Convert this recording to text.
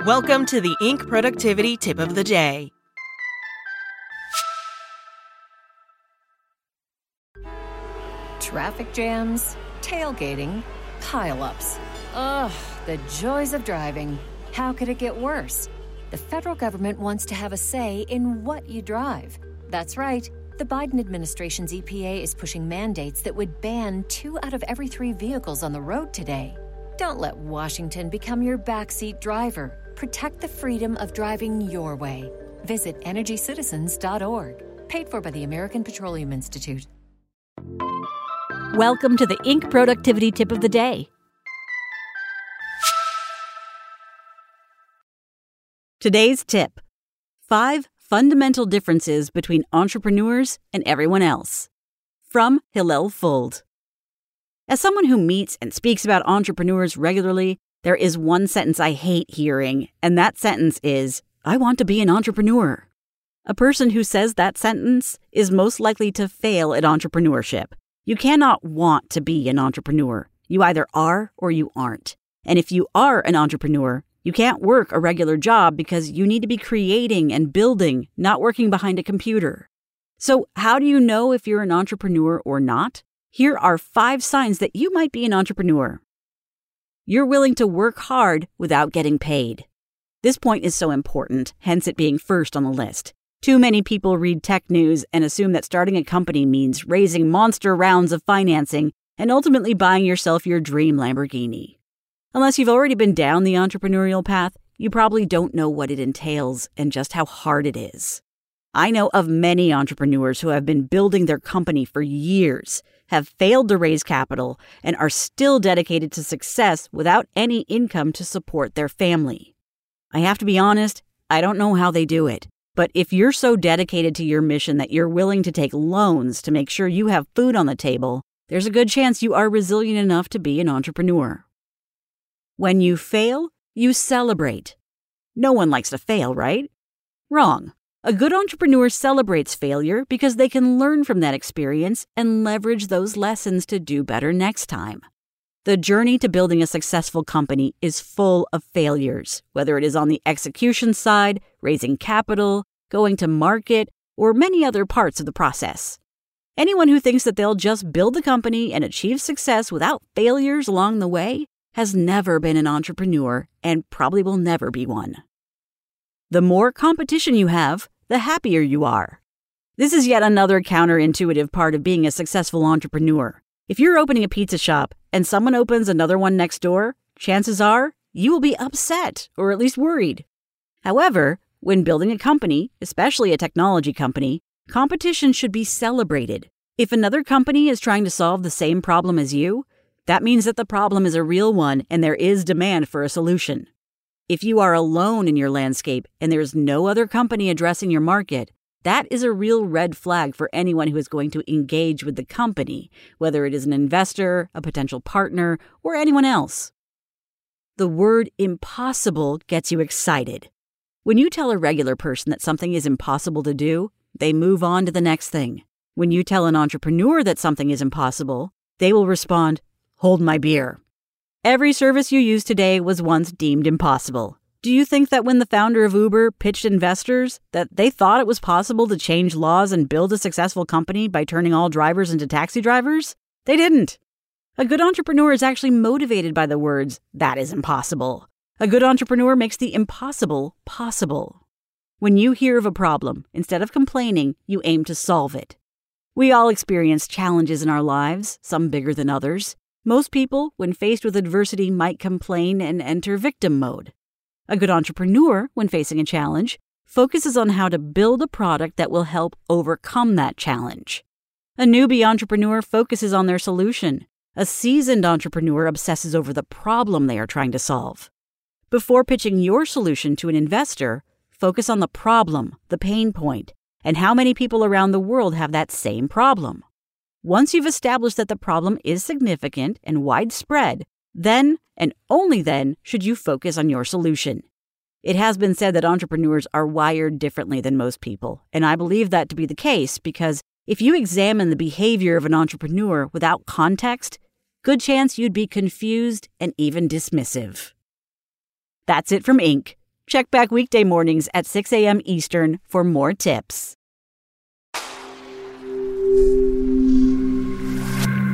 Welcome to the Inc. Productivity Tip of the Day. Traffic jams, tailgating, pileups. Ugh, the joys of driving. How could it get worse? The federal government wants to have a say in what you drive. That's right. The Biden administration's EPA is pushing mandates that would ban two out of every three vehicles on the road today. Don't let Washington become your backseat driver. Protect the freedom of driving your way. Visit EnergyCitizens.org. Paid for by the American Petroleum Institute. Welcome to the Inc. Productivity Tip of the Day. Today's tip Five fundamental differences between entrepreneurs and everyone else. From Hillel Fuld. As someone who meets and speaks about entrepreneurs regularly, there is one sentence I hate hearing, and that sentence is, I want to be an entrepreneur. A person who says that sentence is most likely to fail at entrepreneurship. You cannot want to be an entrepreneur. You either are or you aren't. And if you are an entrepreneur, you can't work a regular job because you need to be creating and building, not working behind a computer. So, how do you know if you're an entrepreneur or not? Here are five signs that you might be an entrepreneur. You're willing to work hard without getting paid. This point is so important, hence it being first on the list. Too many people read tech news and assume that starting a company means raising monster rounds of financing and ultimately buying yourself your dream Lamborghini. Unless you've already been down the entrepreneurial path, you probably don't know what it entails and just how hard it is. I know of many entrepreneurs who have been building their company for years, have failed to raise capital, and are still dedicated to success without any income to support their family. I have to be honest, I don't know how they do it. But if you're so dedicated to your mission that you're willing to take loans to make sure you have food on the table, there's a good chance you are resilient enough to be an entrepreneur. When you fail, you celebrate. No one likes to fail, right? Wrong. A good entrepreneur celebrates failure because they can learn from that experience and leverage those lessons to do better next time. The journey to building a successful company is full of failures, whether it is on the execution side, raising capital, going to market, or many other parts of the process. Anyone who thinks that they'll just build the company and achieve success without failures along the way has never been an entrepreneur and probably will never be one. The more competition you have, the happier you are. This is yet another counterintuitive part of being a successful entrepreneur. If you're opening a pizza shop and someone opens another one next door, chances are you will be upset or at least worried. However, when building a company, especially a technology company, competition should be celebrated. If another company is trying to solve the same problem as you, that means that the problem is a real one and there is demand for a solution. If you are alone in your landscape and there is no other company addressing your market, that is a real red flag for anyone who is going to engage with the company, whether it is an investor, a potential partner, or anyone else. The word impossible gets you excited. When you tell a regular person that something is impossible to do, they move on to the next thing. When you tell an entrepreneur that something is impossible, they will respond, Hold my beer. Every service you use today was once deemed impossible. Do you think that when the founder of Uber pitched investors that they thought it was possible to change laws and build a successful company by turning all drivers into taxi drivers? They didn't. A good entrepreneur is actually motivated by the words, that is impossible. A good entrepreneur makes the impossible possible. When you hear of a problem, instead of complaining, you aim to solve it. We all experience challenges in our lives, some bigger than others. Most people, when faced with adversity, might complain and enter victim mode. A good entrepreneur, when facing a challenge, focuses on how to build a product that will help overcome that challenge. A newbie entrepreneur focuses on their solution. A seasoned entrepreneur obsesses over the problem they are trying to solve. Before pitching your solution to an investor, focus on the problem, the pain point, and how many people around the world have that same problem. Once you've established that the problem is significant and widespread, then and only then should you focus on your solution. It has been said that entrepreneurs are wired differently than most people, and I believe that to be the case because if you examine the behavior of an entrepreneur without context, good chance you'd be confused and even dismissive. That's it from Inc. Check back weekday mornings at 6 a.m. Eastern for more tips.